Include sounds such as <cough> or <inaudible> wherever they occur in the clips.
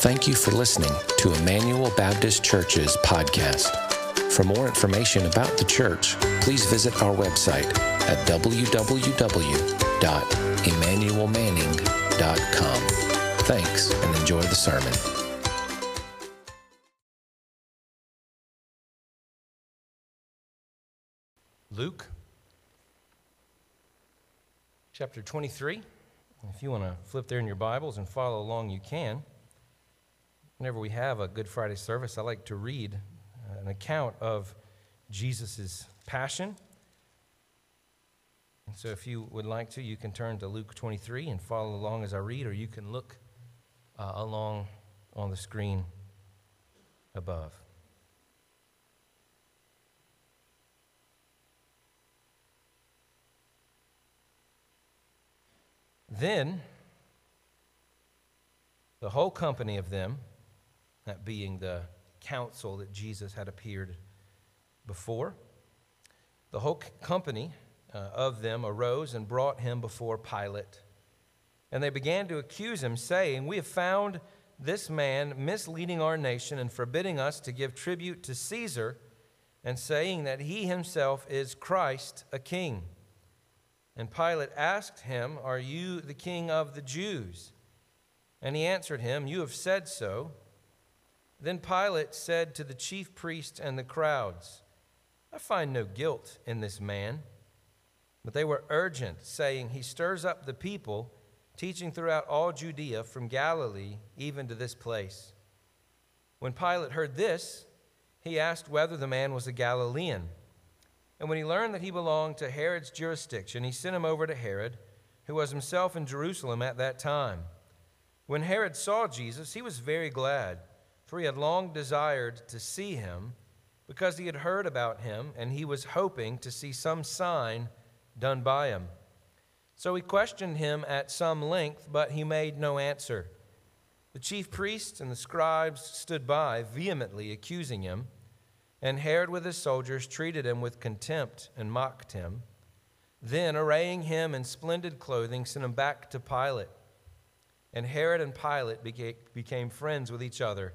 Thank you for listening to Emmanuel Baptist Church's podcast. For more information about the church, please visit our website at www.emmanuelmanning.com. Thanks and enjoy the sermon. Luke chapter 23. If you want to flip there in your Bibles and follow along, you can. Whenever we have a Good Friday service, I like to read uh, an account of Jesus' passion. And so, if you would like to, you can turn to Luke 23 and follow along as I read, or you can look uh, along on the screen above. Then the whole company of them, that being the council that Jesus had appeared before, the whole company uh, of them arose and brought him before Pilate. And they began to accuse him, saying, We have found this man misleading our nation and forbidding us to give tribute to Caesar, and saying that he himself is Christ, a king. And Pilate asked him, Are you the king of the Jews? And he answered him, You have said so. Then Pilate said to the chief priests and the crowds, I find no guilt in this man. But they were urgent, saying, He stirs up the people, teaching throughout all Judea, from Galilee even to this place. When Pilate heard this, he asked whether the man was a Galilean. And when he learned that he belonged to Herod's jurisdiction, he sent him over to Herod, who was himself in Jerusalem at that time. When Herod saw Jesus, he was very glad, for he had long desired to see him, because he had heard about him, and he was hoping to see some sign done by him. So he questioned him at some length, but he made no answer. The chief priests and the scribes stood by, vehemently accusing him. And Herod with his soldiers treated him with contempt and mocked him. Then, arraying him in splendid clothing, sent him back to Pilate. And Herod and Pilate became friends with each other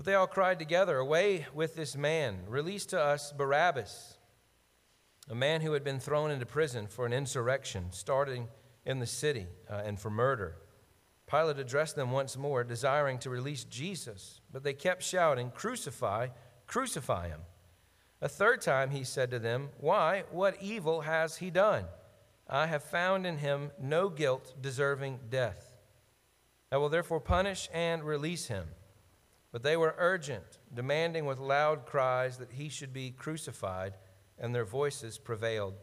But they all cried together, Away with this man! Release to us Barabbas, a man who had been thrown into prison for an insurrection starting in the city uh, and for murder. Pilate addressed them once more, desiring to release Jesus, but they kept shouting, Crucify, crucify him. A third time he said to them, Why? What evil has he done? I have found in him no guilt deserving death. I will therefore punish and release him. But they were urgent, demanding with loud cries that he should be crucified, and their voices prevailed.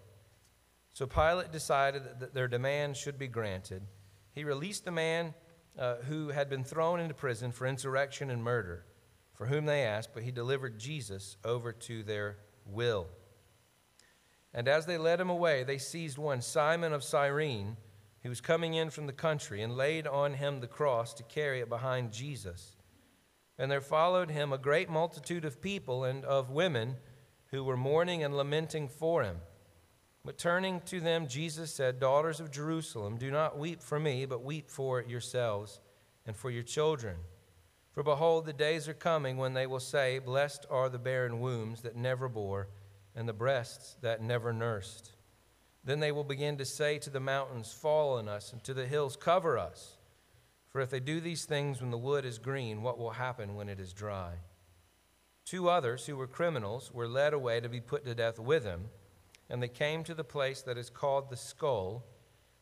So Pilate decided that their demand should be granted. He released the man uh, who had been thrown into prison for insurrection and murder, for whom they asked, but he delivered Jesus over to their will. And as they led him away, they seized one, Simon of Cyrene, who was coming in from the country, and laid on him the cross to carry it behind Jesus. And there followed him a great multitude of people and of women who were mourning and lamenting for him. But turning to them, Jesus said, Daughters of Jerusalem, do not weep for me, but weep for yourselves and for your children. For behold, the days are coming when they will say, Blessed are the barren wombs that never bore, and the breasts that never nursed. Then they will begin to say to the mountains, Fall on us, and to the hills, Cover us. For if they do these things when the wood is green, what will happen when it is dry? Two others, who were criminals, were led away to be put to death with him and they came to the place that is called the skull.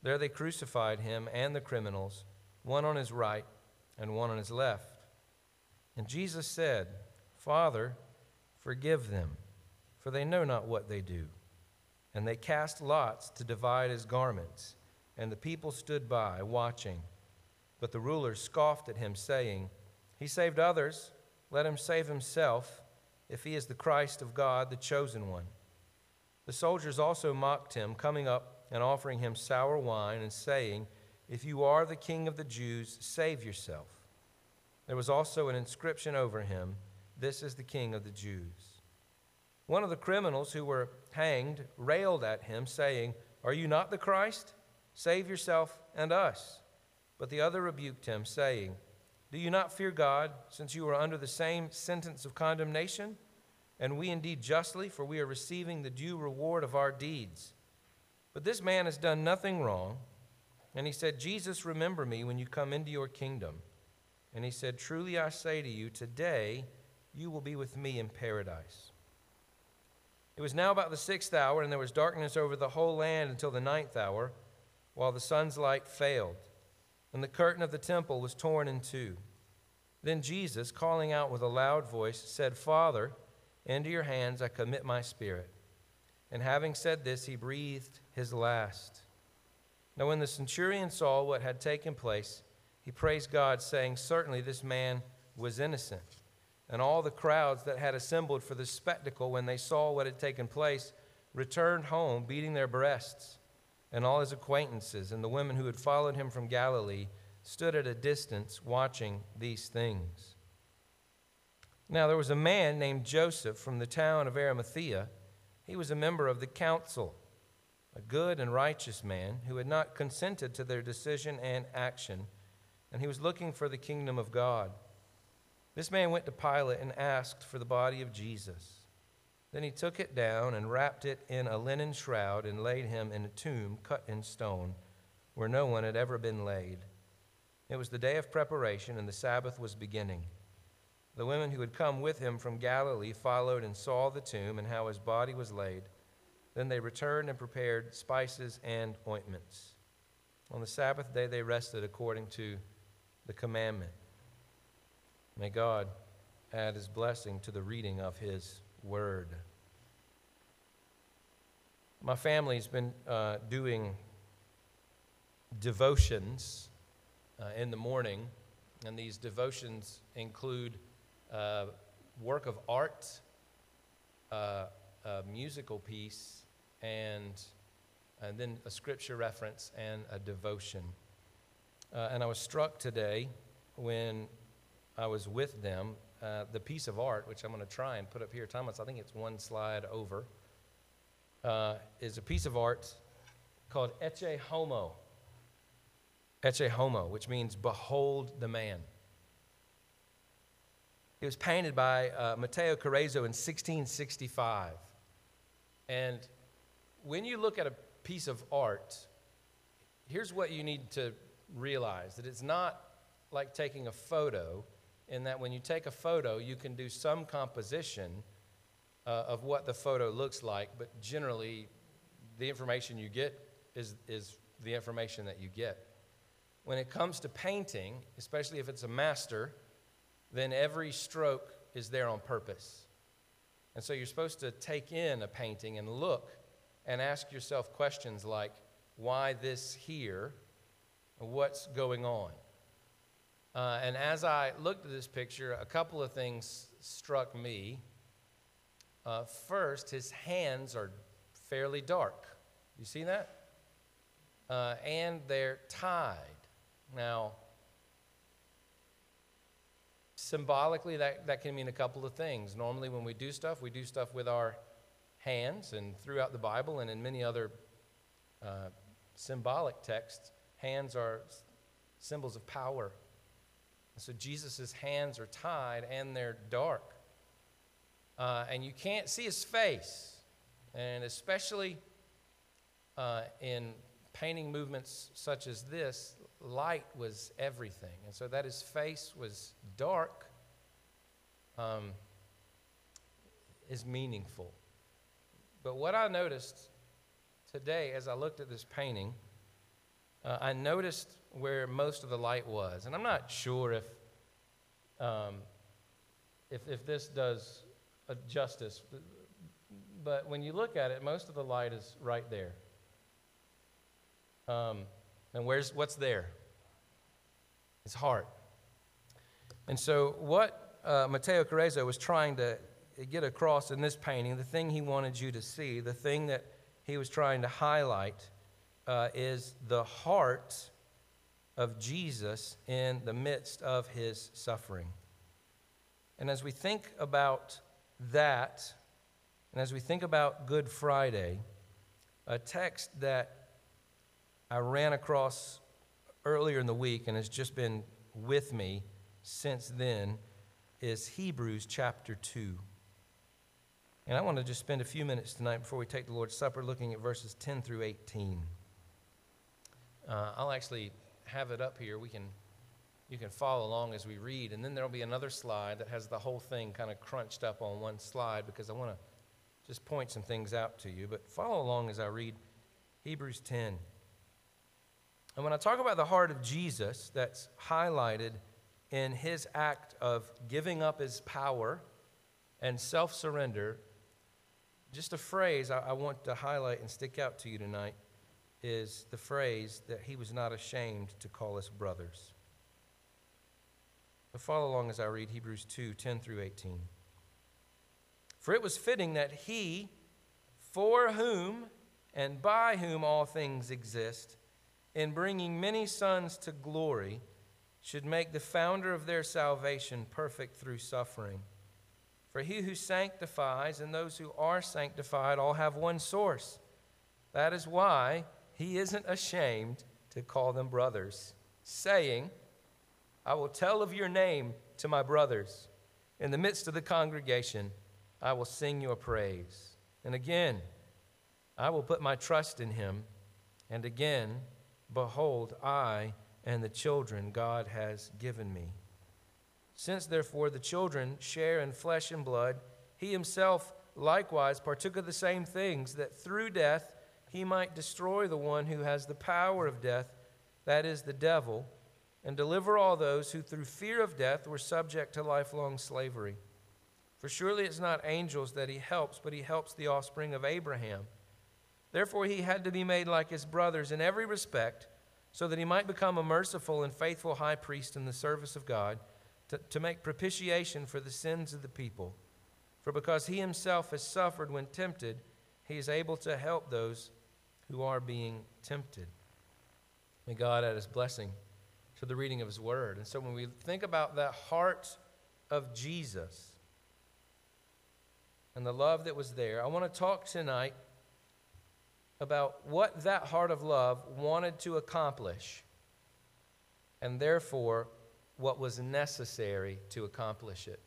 There they crucified him and the criminals, one on his right and one on his left. And Jesus said, Father, forgive them, for they know not what they do. And they cast lots to divide his garments, and the people stood by, watching. But the rulers scoffed at him, saying, He saved others, let him save himself, if he is the Christ of God, the chosen one. The soldiers also mocked him, coming up and offering him sour wine, and saying, If you are the king of the Jews, save yourself. There was also an inscription over him, This is the king of the Jews. One of the criminals who were hanged railed at him, saying, Are you not the Christ? Save yourself and us. But the other rebuked him, saying, Do you not fear God, since you are under the same sentence of condemnation? And we indeed justly, for we are receiving the due reward of our deeds. But this man has done nothing wrong. And he said, Jesus, remember me when you come into your kingdom. And he said, Truly I say to you, today you will be with me in paradise. It was now about the sixth hour, and there was darkness over the whole land until the ninth hour, while the sun's light failed and the curtain of the temple was torn in two. Then Jesus, calling out with a loud voice, said, Father, into your hands I commit my spirit. And having said this, he breathed his last. Now, when the centurion saw what had taken place, he praised God, saying, Certainly this man was innocent. And all the crowds that had assembled for the spectacle, when they saw what had taken place, returned home, beating their breasts and all his acquaintances and the women who had followed him from Galilee stood at a distance watching these things. Now there was a man named Joseph from the town of Arimathea. He was a member of the council, a good and righteous man who had not consented to their decision and action, and he was looking for the kingdom of God. This man went to Pilate and asked for the body of Jesus. Then he took it down and wrapped it in a linen shroud and laid him in a tomb cut in stone where no one had ever been laid. It was the day of preparation, and the Sabbath was beginning. The women who had come with him from Galilee followed and saw the tomb and how his body was laid. Then they returned and prepared spices and ointments. On the Sabbath day, they rested according to the commandment. May God add his blessing to the reading of his word. My family's been uh, doing devotions uh, in the morning, and these devotions include uh, work of art, uh, a musical piece, and, and then a scripture reference and a devotion. Uh, and I was struck today when I was with them uh, the piece of art, which I'm going to try and put up here. Thomas, I think it's one slide over, uh, is a piece of art called Ecce Homo. Ecce Homo, which means behold the man. It was painted by uh, Mateo Cerezo in 1665. And when you look at a piece of art, here's what you need to realize that it's not like taking a photo in that when you take a photo, you can do some composition uh, of what the photo looks like, but generally, the information you get is, is the information that you get. When it comes to painting, especially if it's a master, then every stroke is there on purpose. And so you're supposed to take in a painting and look and ask yourself questions like, why this here? What's going on? Uh, and as I looked at this picture, a couple of things struck me. Uh, first, his hands are fairly dark. You see that? Uh, and they're tied. Now, symbolically, that, that can mean a couple of things. Normally, when we do stuff, we do stuff with our hands, and throughout the Bible and in many other uh, symbolic texts, hands are symbols of power so Jesus' hands are tied and they're dark. Uh, and you can't see his face. And especially uh, in painting movements such as this, light was everything. And so that his face was dark um, is meaningful. But what I noticed today as I looked at this painting, uh, I noticed where most of the light was. And I'm not sure if, um, if, if this does a justice, but when you look at it, most of the light is right there. Um, and where's what's there? his heart. And so, what uh, Mateo Cerezo was trying to get across in this painting, the thing he wanted you to see, the thing that he was trying to highlight, uh, is the heart of Jesus in the midst of his suffering. And as we think about that, and as we think about Good Friday, a text that I ran across earlier in the week and has just been with me since then is Hebrews chapter 2. And I want to just spend a few minutes tonight before we take the Lord's Supper looking at verses 10 through 18. Uh, I'll actually have it up here. We can, you can follow along as we read. And then there'll be another slide that has the whole thing kind of crunched up on one slide because I want to just point some things out to you. But follow along as I read Hebrews 10. And when I talk about the heart of Jesus, that's highlighted in his act of giving up his power and self surrender, just a phrase I, I, want to highlight and stick out to you tonight is the phrase that he was not ashamed to call us brothers. So follow along as I read Hebrews 2 10 through 18. For it was fitting that he, for whom and by whom all things exist, in bringing many sons to glory, should make the founder of their salvation perfect through suffering. For he who sanctifies and those who are sanctified all have one source. That is why he isn't ashamed to call them brothers, saying, I will tell of your name to my brothers. In the midst of the congregation, I will sing your praise. And again, I will put my trust in him. And again, behold, I and the children God has given me. Since, therefore, the children share in flesh and blood, he himself likewise partook of the same things, that through death he might destroy the one who has the power of death, that is, the devil, and deliver all those who through fear of death were subject to lifelong slavery. For surely it's not angels that he helps, but he helps the offspring of Abraham. Therefore, he had to be made like his brothers in every respect, so that he might become a merciful and faithful high priest in the service of God, to, to make propitiation for the sins of the people. For because he himself has suffered when tempted, he is able to help those who are being tempted. May God add his blessing to the reading of his word. And so when we think about that heart of Jesus and the love that was there, I want to talk tonight about what that heart of love wanted to accomplish and therefore what was necessary to accomplish it.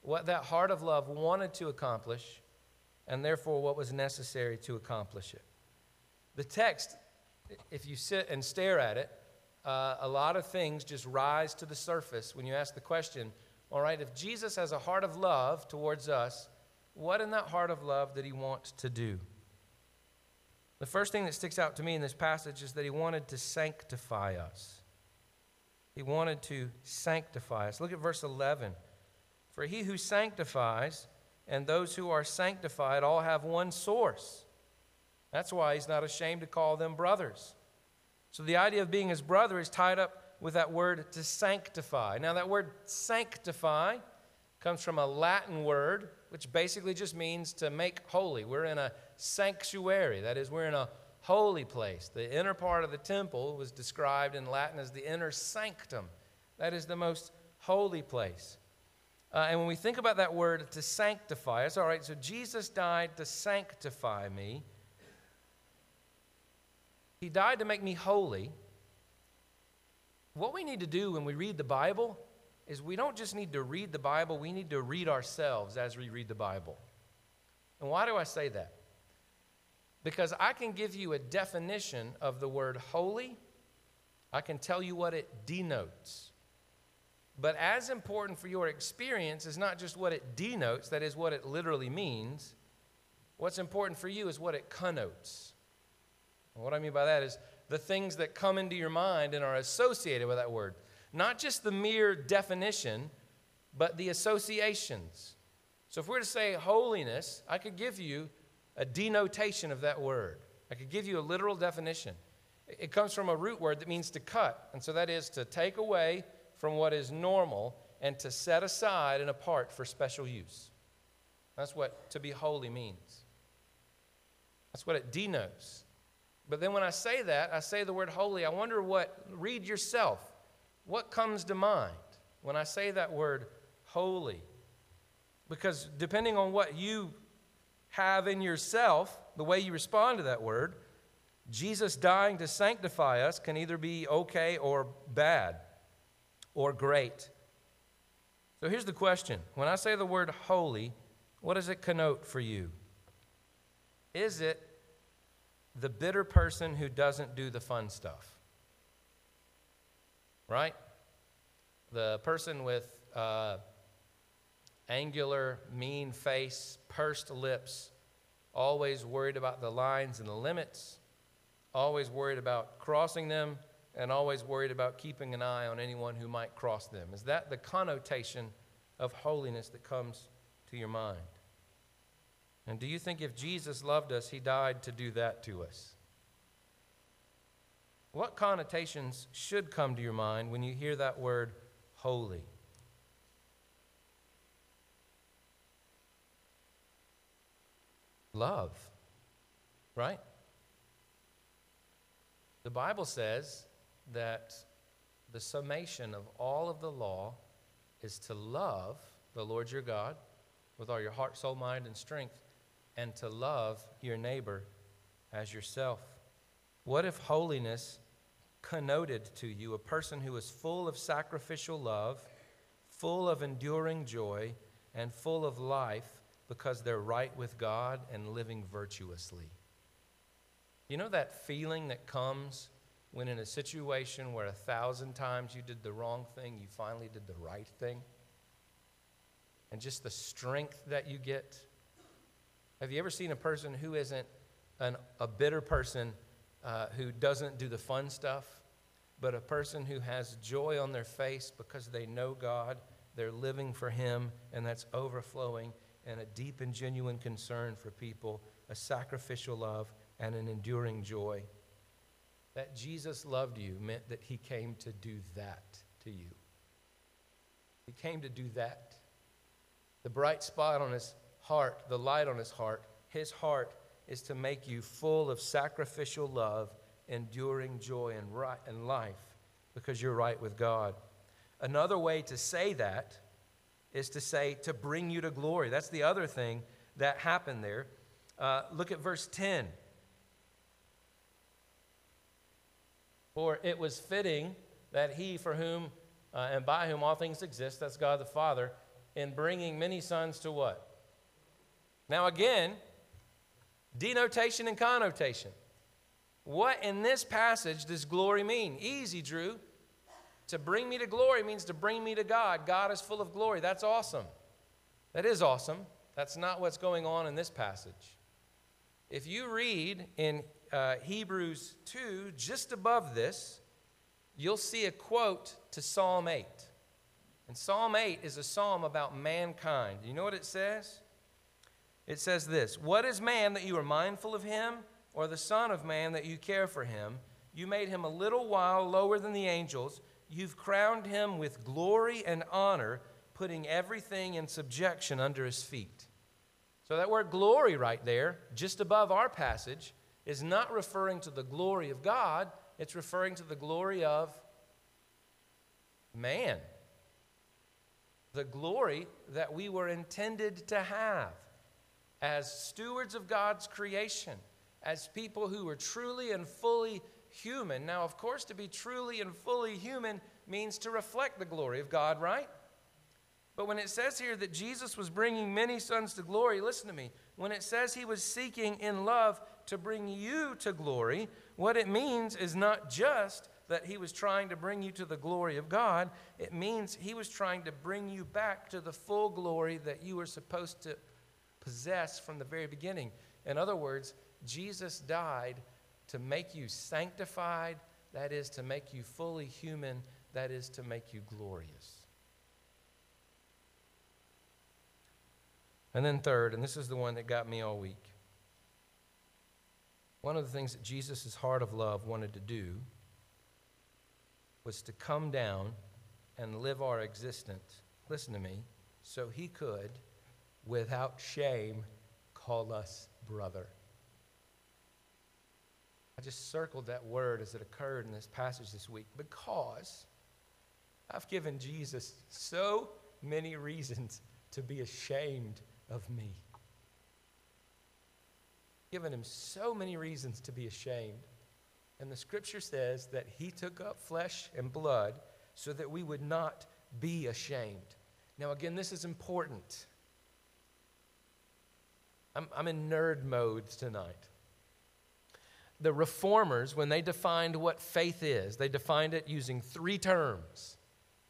What that heart of love wanted to accomplish and therefore what was necessary to accomplish it. The text, if you sit and stare at it, uh, a lot of things just rise to the surface when you ask the question all right, if Jesus has a heart of love towards us, what in that heart of love did he want to do? The first thing that sticks out to me in this passage is that he wanted to sanctify us. He wanted to sanctify us. Look at verse 11. For he who sanctifies and those who are sanctified all have one source. That's why he's not ashamed to call them brothers. So the idea of being his brother is tied up with that word to sanctify. Now, that word sanctify comes from a Latin word, which basically just means to make holy. We're in a sanctuary, that is, we're in a holy place. The inner part of the temple was described in Latin as the inner sanctum, that is the most holy place. Uh, and when we think about that word to sanctify us, all right, so Jesus died to sanctify me. He died to make me holy. What we need to do when we read the Bible is we don't just need to read the Bible, we need to read ourselves as we read the Bible. And why do I say that? Because I can give you a definition of the word holy, I can tell you what it denotes. But as important for your experience is not just what it denotes, that is what it literally means. What's important for you is what it connotes. What I mean by that is the things that come into your mind and are associated with that word. Not just the mere definition, but the associations. So if we're to say holiness, I could give you a denotation of that word. I could give you a literal definition. It comes from a root word that means to cut. And so that is to take away from what is normal and to set aside and apart for special use. That's what to be holy means. That's what it denotes. But then when I say that, I say the word holy, I wonder what, read yourself. What comes to mind when I say that word holy? Because depending on what you have in yourself, the way you respond to that word, Jesus dying to sanctify us can either be okay or bad or great. So here's the question When I say the word holy, what does it connote for you? Is it the bitter person who doesn't do the fun stuff? Right? The person with uh, angular, mean face, pursed lips, always worried about the lines and the limits, always worried about crossing them, and always worried about keeping an eye on anyone who might cross them. Is that the connotation of holiness that comes to your mind? And do you think if Jesus loved us, he died to do that to us? What connotations should come to your mind when you hear that word holy? Love, right? The Bible says that the summation of all of the law is to love the Lord your God with all your heart, soul, mind, and strength, and to love your neighbor as yourself. What if holiness connoted to you a person who is full of sacrificial love, full of enduring joy, and full of life because they're right with God and living virtuously? You know that feeling that comes when, in a situation where a thousand times you did the wrong thing, you finally did the right thing? And just the strength that you get have you ever seen a person who isn't an, a bitter person uh, who doesn't do the fun stuff, but a person who has joy on their face because they know God, they're living for Him, and that's overflowing, and a deep and genuine concern for people, a sacrificial love, and an enduring joy? That Jesus loved you meant that He came to do that to you. He came to do that. The bright spot on His heart, the light on his heart, his heart is to make you full of sacrificial love, enduring joy, and, right, and life because you're right with God. Another way to say that is to say to bring you to glory. That's the other thing that happened there. Uh, look at verse 10. For it was fitting that he for whom uh, and by whom all things exist, that's God the Father, in bringing many sons to what? Now, again, denotation and connotation. What in this passage does glory mean? Easy, Drew. To bring me to glory means to bring me to God. God is full of glory. That's awesome. That is awesome. That's not what's going on in this passage. If you read in uh, Hebrews 2, just above this, you'll see a quote to Psalm 8. And Psalm 8 is a psalm about mankind. You know what it says? It says this What is man that you are mindful of him, or the Son of Man that you care for him? You made him a little while lower than the angels. You've crowned him with glory and honor, putting everything in subjection under his feet. So, that word glory right there, just above our passage, is not referring to the glory of God, it's referring to the glory of man. The glory that we were intended to have as stewards of God's creation, as people who are truly and fully human. Now, of course, to be truly and fully human means to reflect the glory of God, right? But when it says here that Jesus was bringing many sons to glory, listen to me. When it says he was seeking in love to bring you to glory, what it means is not just that he was trying to bring you to the glory of God, it means he was trying to bring you back to the full glory that you were supposed to possess from the very beginning. In other words, Jesus died to make you sanctified, that is, to make you fully human, that is, to make you glorious. And then, third, and this is the one that got me all week One of the things that Jesus' heart of love wanted to do was to come down and live our existence, listen to me, so he could, without shame, call us brother. I just circled that word as it occurred in this passage this week because I've given Jesus so many <laughs> reasons to be ashamed of me. Given him so many reasons to be ashamed. And the scripture says that he took up flesh and blood so that we would not be ashamed. Now, again, this is important. I'm, I'm in nerd mode tonight. The reformers, when they defined what faith is, they defined it using three terms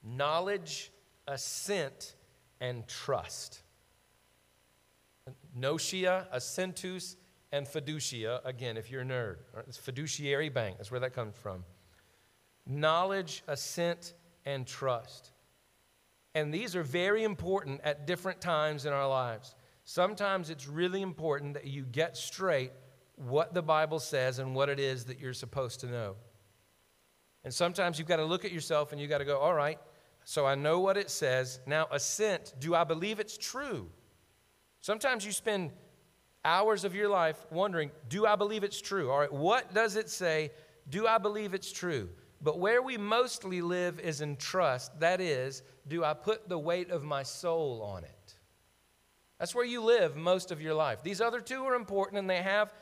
knowledge, assent, and trust. Notitia, assensus, and fiducia. Again, if you're a nerd, it's fiduciary bank. That's where that comes from. Knowledge, assent, and trust. And these are very important at different times in our lives. Sometimes it's really important that you get straight what the Bible says and what it is that you're supposed to know. And sometimes you've got to look at yourself and you've got to go, all right, so I know what it says. Now, assent, do I believe it's true? Sometimes you spend hours of your life wondering, do I believe it's true? All right, what does it say? Do I believe it's true? But where we mostly live is in trust. That is, do I put the weight of my soul on it? That's where you live most of your life. These other two are important and they have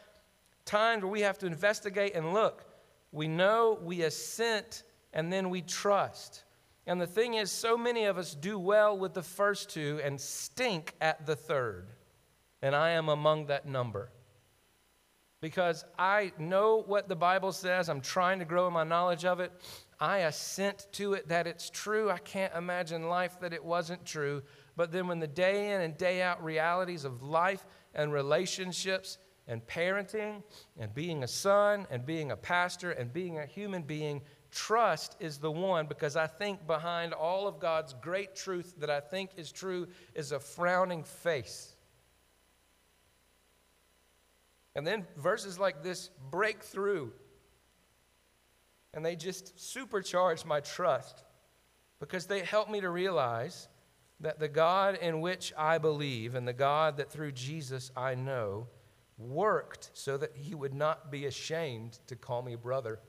times where we have to investigate and look. We know, we assent, and then we trust. And the thing is, so many of us do well with the first two and stink at the third. And I am among that number because I know what the Bible says. I'm trying to grow in my knowledge of it. I assent to it that it's true. I can't imagine life that it wasn't true. But then, when the day in and day out realities of life and relationships and parenting and being a son and being a pastor and being a human being, trust is the one because I think behind all of God's great truth that I think is true is a frowning face. And then verses like this break through and they just supercharge my trust because they help me to realize that the God in which I believe and the God that through Jesus I know worked so that he would not be ashamed to call me brother.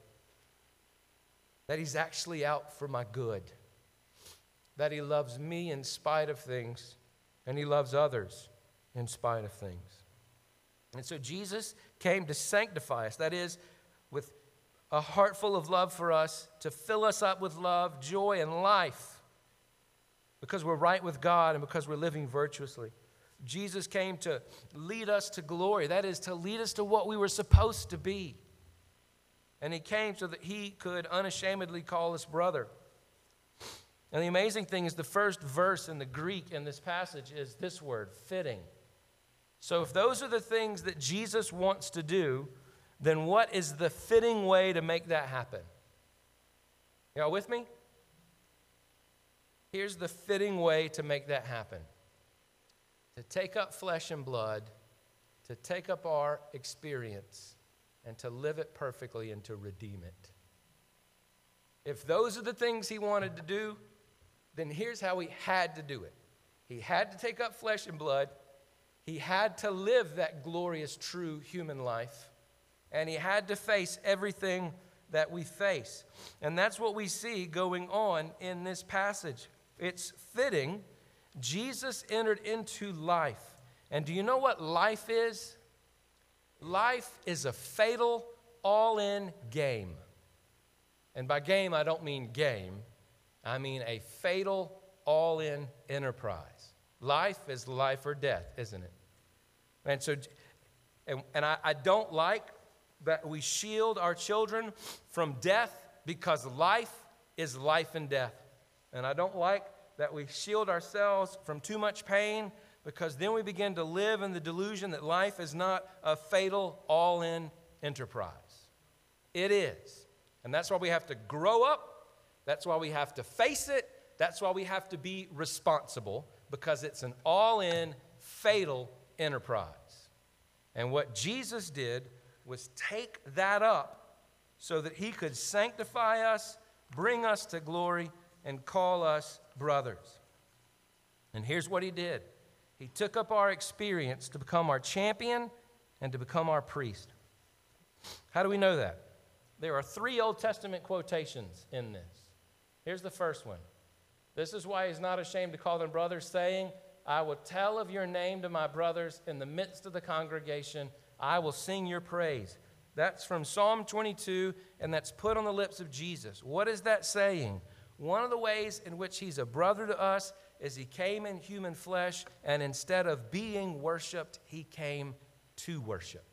That he's actually out for my good. That he loves me in spite of things and he loves others in spite of things. And so Jesus came to sanctify us. That is, with a heart full of love for us, to fill us up with love, joy, and life because we're right with God and because we're living virtuously. Jesus came to lead us to glory. That is, to lead us to what we were supposed to be. And he came so that he could unashamedly call us brother. And the amazing thing is, the first verse in the Greek in this passage is this word, fitting. So, if those are the things that Jesus wants to do, then what is the fitting way to make that happen? Y'all with me? Here's the fitting way to make that happen to take up flesh and blood, to take up our experience, and to live it perfectly and to redeem it. If those are the things he wanted to do, then here's how he had to do it. He had to take up flesh and blood, he had to live that glorious, true human life, and he had to face everything that we face. And that's what we see going on in this passage. It's fitting. Jesus entered into life. And do you know what life is? Life is a fatal, all in game. And by game, I don't mean game, I mean a fatal, all in enterprise. Life is life or death, isn't it? And so, and, and I, I don't like that we shield our children from death because life is life and death. And I don't like that we shield ourselves from too much pain because then we begin to live in the delusion that life is not a fatal, all in enterprise. It is. And that's why we have to grow up. That's why we have to face it. That's why we have to be responsible because it's an all in, fatal enterprise. And what Jesus did was take that up so that he could sanctify us, bring us to glory, and call us brothers. And here's what he did He took up our experience to become our champion and to become our priest. How do we know that? There are three Old Testament quotations in this. Here's the first one. This is why he's not ashamed to call them brothers, saying, I will tell of your name to my brothers in the midst of the congregation. I will sing your praise. That's from Psalm 22, and that's put on the lips of Jesus. What is that saying? One of the ways in which he's a brother to us is he came in human flesh, and instead of being worshiped, he came to worship.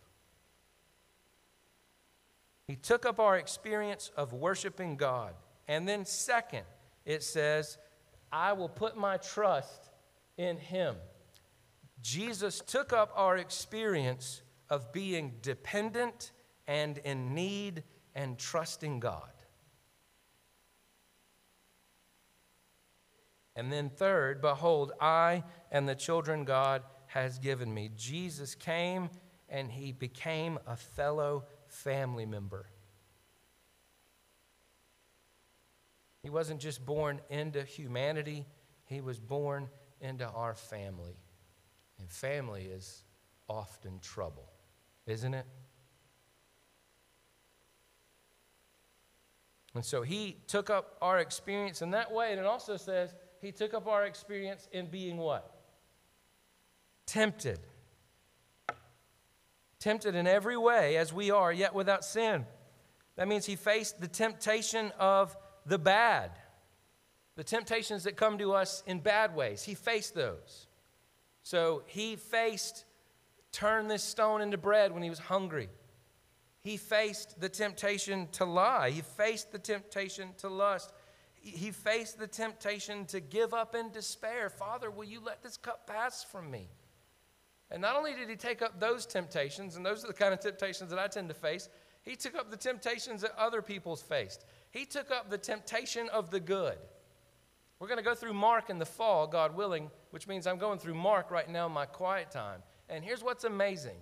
He took up our experience of worshiping God. And then, second, it says, I will put my trust in him. Jesus took up our experience of being dependent and in need and trusting God. And then, third, behold, I and the children God has given me. Jesus came and he became a fellow family member. He wasn't just born into humanity, he was born into our family. And family is often trouble, isn't it? And so he took up our experience in that way, and it also says he took up our experience in being what? Tempted. Tempted in every way as we are, yet without sin. That means he faced the temptation of the bad, the temptations that come to us in bad ways. He faced those. So he faced turn this stone into bread when he was hungry. He faced the temptation to lie. He faced the temptation to lust. He faced the temptation to give up in despair. Father, will you let this cup pass from me? And not only did he take up those temptations, and those are the kind of temptations that I tend to face, he took up the temptations that other people's faced. He took up the temptation of the good. We're going to go through Mark in the fall, God willing, which means I'm going through Mark right now in my quiet time. And here's what's amazing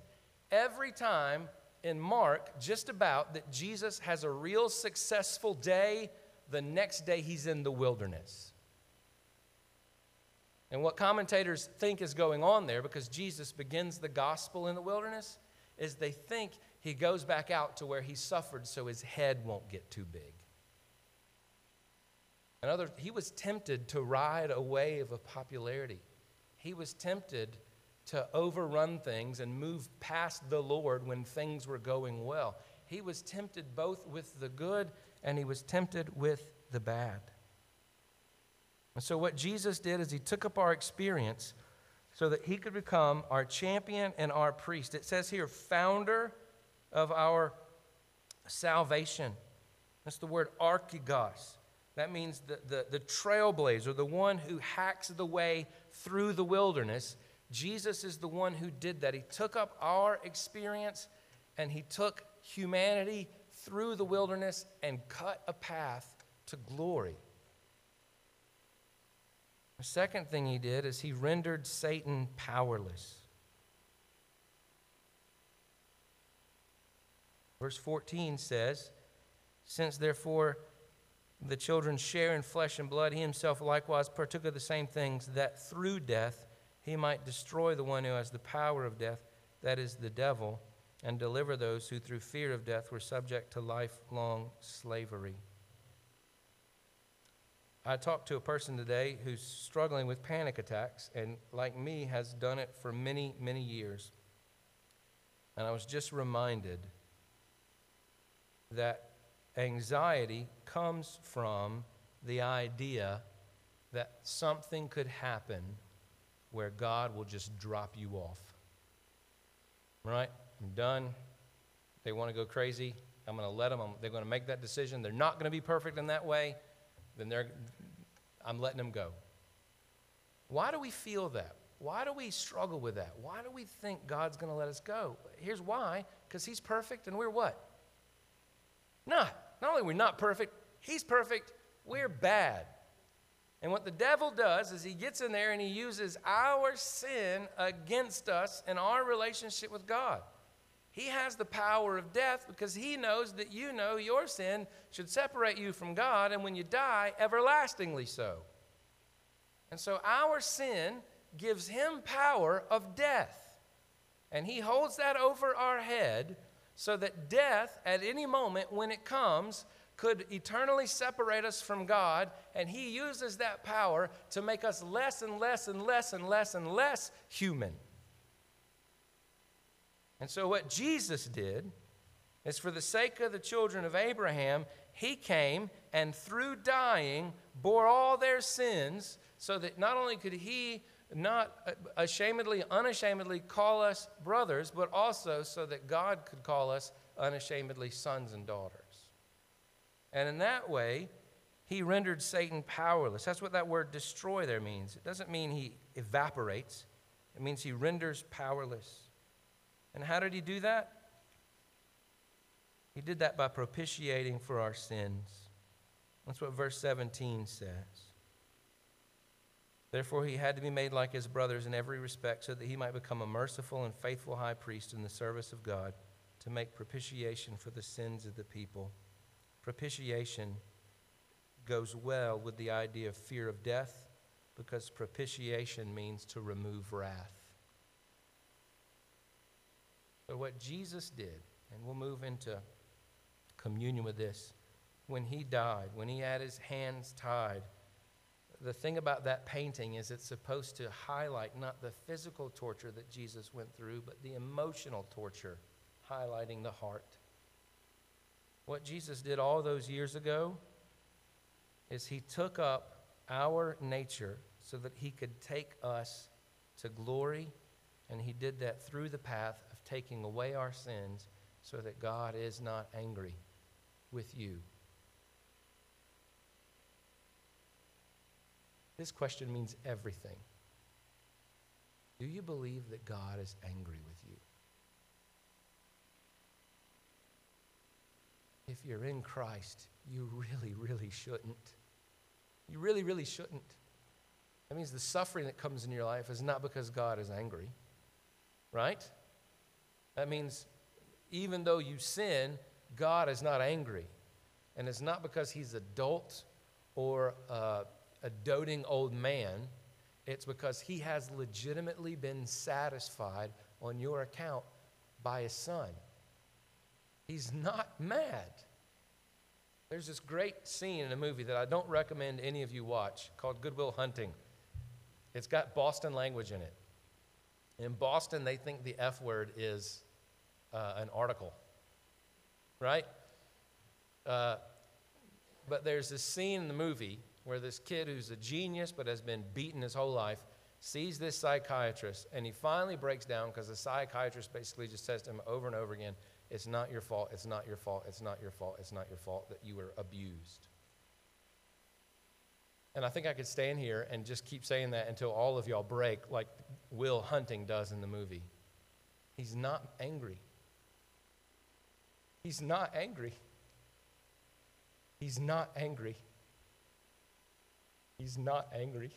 every time in Mark, just about, that Jesus has a real successful day, the next day he's in the wilderness. And what commentators think is going on there, because Jesus begins the gospel in the wilderness, is they think he goes back out to where he suffered so his head won't get too big. Another, he was tempted to ride a wave of popularity. He was tempted to overrun things and move past the Lord when things were going well. He was tempted both with the good and he was tempted with the bad. And so, what Jesus did is he took up our experience so that he could become our champion and our priest. It says here, founder of our salvation. That's the word archegos. That means the, the, the trailblazer, the one who hacks the way through the wilderness. Jesus is the one who did that. He took up our experience and he took humanity through the wilderness and cut a path to glory. The second thing he did is he rendered Satan powerless. Verse 14 says, Since therefore the children share in flesh and blood, he himself likewise partook of the same things, that through death he might destroy the one who has the power of death, that is, the devil, and deliver those who through fear of death were subject to lifelong slavery. I talked to a person today who's struggling with panic attacks and, like me, has done it for many, many years. And I was just reminded that anxiety comes from the idea that something could happen where God will just drop you off. Right? I'm done. They want to go crazy. I'm going to let them. I'm, they're going to make that decision. They're not going to be perfect in that way. Then they're, I'm letting them go. Why do we feel that? Why do we struggle with that? Why do we think God's going to let us go? Here's why because He's perfect and we're what? Not. Not only are we not perfect, He's perfect, we're bad. And what the devil does is he gets in there and he uses our sin against us and our relationship with God. He has the power of death because he knows that you know your sin should separate you from God, and when you die, everlastingly so. And so our sin gives him power of death. And he holds that over our head so that death, at any moment when it comes, could eternally separate us from God. And he uses that power to make us less and less and less and less and less human. And so, what Jesus did is for the sake of the children of Abraham, he came and through dying bore all their sins so that not only could he not uh, ashamedly, unashamedly call us brothers, but also so that God could call us unashamedly sons and daughters. And in that way, he rendered Satan powerless. That's what that word destroy there means. It doesn't mean he evaporates, it means he renders powerless. And how did he do that? He did that by propitiating for our sins. That's what verse 17 says. Therefore, he had to be made like his brothers in every respect so that he might become a merciful and faithful high priest in the service of God to make propitiation for the sins of the people. Propitiation goes well with the idea of fear of death because propitiation means to remove wrath. So, what Jesus did, and we'll move into communion with this, when he died, when he had his hands tied, the thing about that painting is it's supposed to highlight not the physical torture that Jesus went through, but the emotional torture, highlighting the heart. What Jesus did all those years ago is he took up our nature so that he could take us to glory, and he did that through the path taking away our sins so that God is not angry with you. This question means everything. Do you believe that God is angry with you? If you're in Christ, you really, really shouldn't. You really, really shouldn't. That means the suffering that comes in your life is not because God is angry, right? That means even though you sin, God is not angry. And it's not because he's adult or uh, a doting old man. It's because he has legitimately been satisfied on your account by his son. He's not mad. There's this great scene in a movie that I don't recommend any of you watch called Good Will Hunting. It's got Boston language in it. In Boston, they think the F word is uh, an article, right? Uh, but there's this scene in the movie where this kid who's a genius but has been beaten his whole life sees this psychiatrist and he finally breaks down because the psychiatrist basically just says to him over and over again, It's not your fault, it's not your fault, it's not your fault, it's not your fault that you were abused. And I think I could stand here and just keep saying that until all of y'all break, like Will Hunting does in the movie. He's not angry. He's not angry. He's not angry. He's not angry.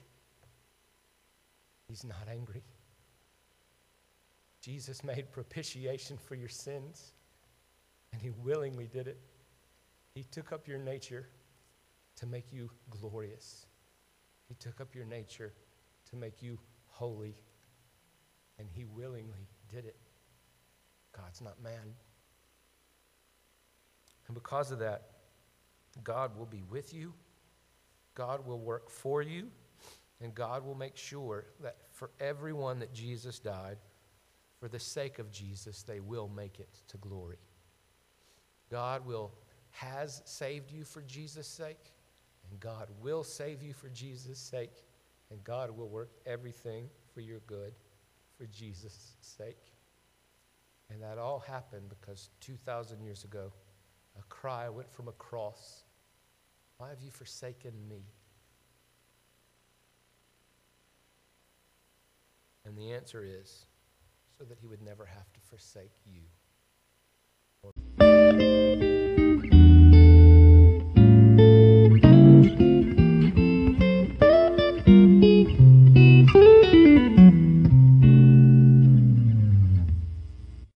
He's not angry. Jesus made propitiation for your sins, and He willingly did it. He took up your nature to make you glorious, He took up your nature to make you holy, and He willingly did it. God's not mad. And because of that, God will be with you, God will work for you, and God will make sure that for everyone that Jesus died, for the sake of Jesus, they will make it to glory. God will has saved you for Jesus' sake, and God will save you for Jesus' sake, and God will work everything for your good for Jesus' sake. And that all happened because 2,000 years ago, a cry went from a cross Why have you forsaken me? And the answer is so that he would never have to forsake you.